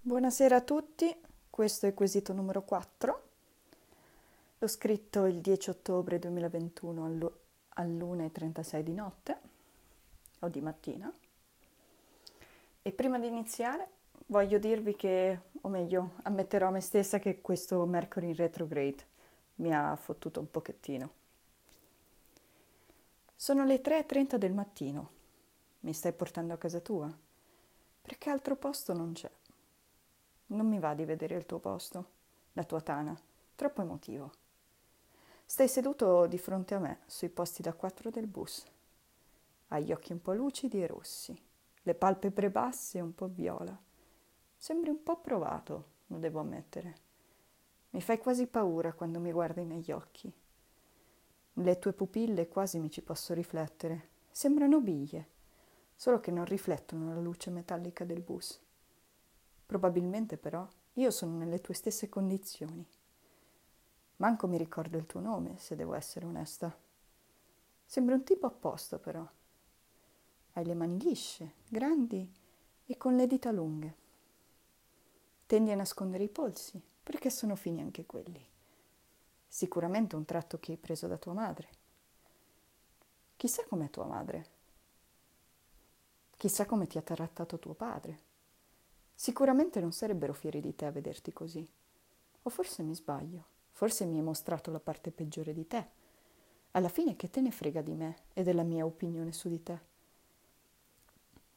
Buonasera a tutti, questo è quesito numero 4. L'ho scritto il 10 ottobre 2021 all'1.36 di notte o di mattina. E prima di iniziare voglio dirvi che, o meglio, ammetterò a me stessa che questo Mercury in retrograde mi ha fottuto un pochettino. Sono le 3.30 del mattino. Mi stai portando a casa tua? Perché altro posto non c'è. Non mi va di vedere il tuo posto, la tua tana, troppo emotivo. Stai seduto di fronte a me, sui posti da quattro del bus. Hai gli occhi un po' lucidi e rossi, le palpebre basse e un po' viola. Sembri un po' provato, lo devo ammettere. Mi fai quasi paura quando mi guardi negli occhi. Le tue pupille quasi mi ci posso riflettere. Sembrano biglie, solo che non riflettono la luce metallica del bus. Probabilmente però io sono nelle tue stesse condizioni. Manco mi ricordo il tuo nome, se devo essere onesta. Sembri un tipo apposta però. Hai le mani lisce, grandi e con le dita lunghe. Tendi a nascondere i polsi, perché sono fini anche quelli. Sicuramente un tratto che hai preso da tua madre. Chissà com'è tua madre. Chissà come ti ha trattato tuo padre. Sicuramente non sarebbero fieri di te a vederti così. O forse mi sbaglio, forse mi hai mostrato la parte peggiore di te. Alla fine che te ne frega di me e della mia opinione su di te?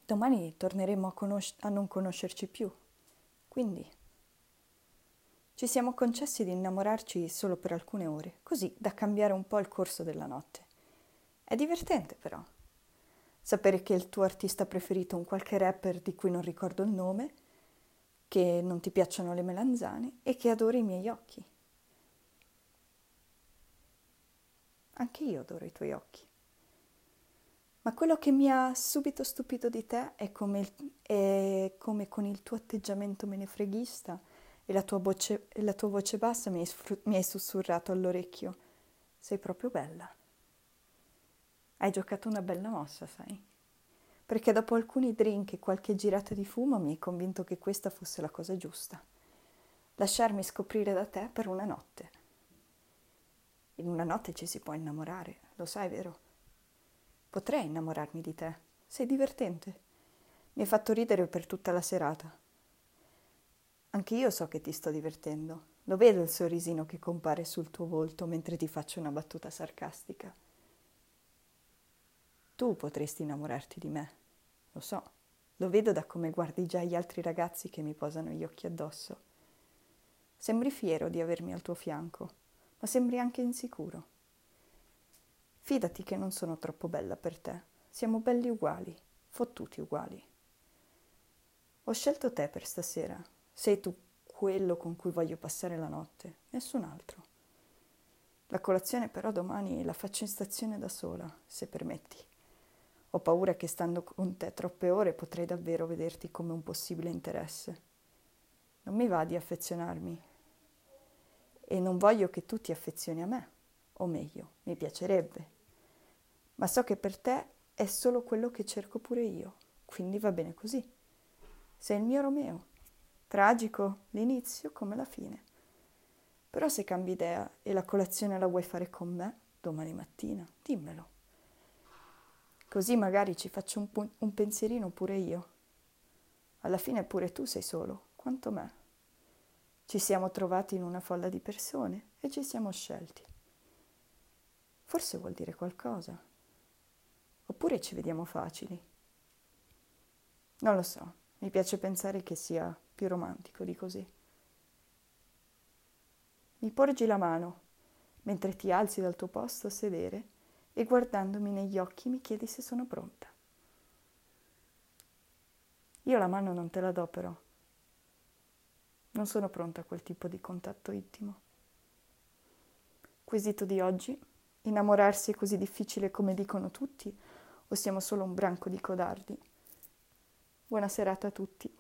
Domani torneremo a, conosc- a non conoscerci più. Quindi ci siamo concessi di innamorarci solo per alcune ore, così da cambiare un po' il corso della notte. È divertente però. Sapere che il tuo artista preferito è un qualche rapper di cui non ricordo il nome che non ti piacciono le melanzane e che adori i miei occhi. Anche io adoro i tuoi occhi. Ma quello che mi ha subito stupito di te è come, il, è come con il tuo atteggiamento menefreghista e la tua voce, la tua voce bassa mi hai, mi hai sussurrato all'orecchio. Sei proprio bella. Hai giocato una bella mossa, sai? Perché dopo alcuni drink e qualche girata di fumo mi hai convinto che questa fosse la cosa giusta. Lasciarmi scoprire da te per una notte. In una notte ci si può innamorare, lo sai, vero? Potrei innamorarmi di te. Sei divertente. Mi hai fatto ridere per tutta la serata. Anche io so che ti sto divertendo. Lo vedo il sorrisino che compare sul tuo volto mentre ti faccio una battuta sarcastica. Tu potresti innamorarti di me. Lo so, lo vedo da come guardi già gli altri ragazzi che mi posano gli occhi addosso. Sembri fiero di avermi al tuo fianco, ma sembri anche insicuro. Fidati che non sono troppo bella per te. Siamo belli uguali, fottuti uguali. Ho scelto te per stasera. Sei tu quello con cui voglio passare la notte, nessun altro. La colazione però domani la faccio in stazione da sola, se permetti. Ho paura che stando con te troppe ore potrei davvero vederti come un possibile interesse. Non mi va di affezionarmi e non voglio che tu ti affezioni a me, o meglio, mi piacerebbe. Ma so che per te è solo quello che cerco pure io, quindi va bene così. Sei il mio Romeo, tragico l'inizio come la fine. Però se cambi idea e la colazione la vuoi fare con me, domani mattina, dimmelo. Così magari ci faccio un, un pensierino pure io. Alla fine pure tu sei solo, quanto me. Ci siamo trovati in una folla di persone e ci siamo scelti. Forse vuol dire qualcosa. Oppure ci vediamo facili. Non lo so, mi piace pensare che sia più romantico di così. Mi porgi la mano mentre ti alzi dal tuo posto a sedere e guardandomi negli occhi mi chiedi se sono pronta. Io la mano non te la do però. Non sono pronta a quel tipo di contatto intimo. Quesito di oggi, innamorarsi è così difficile come dicono tutti o siamo solo un branco di codardi? Buona serata a tutti.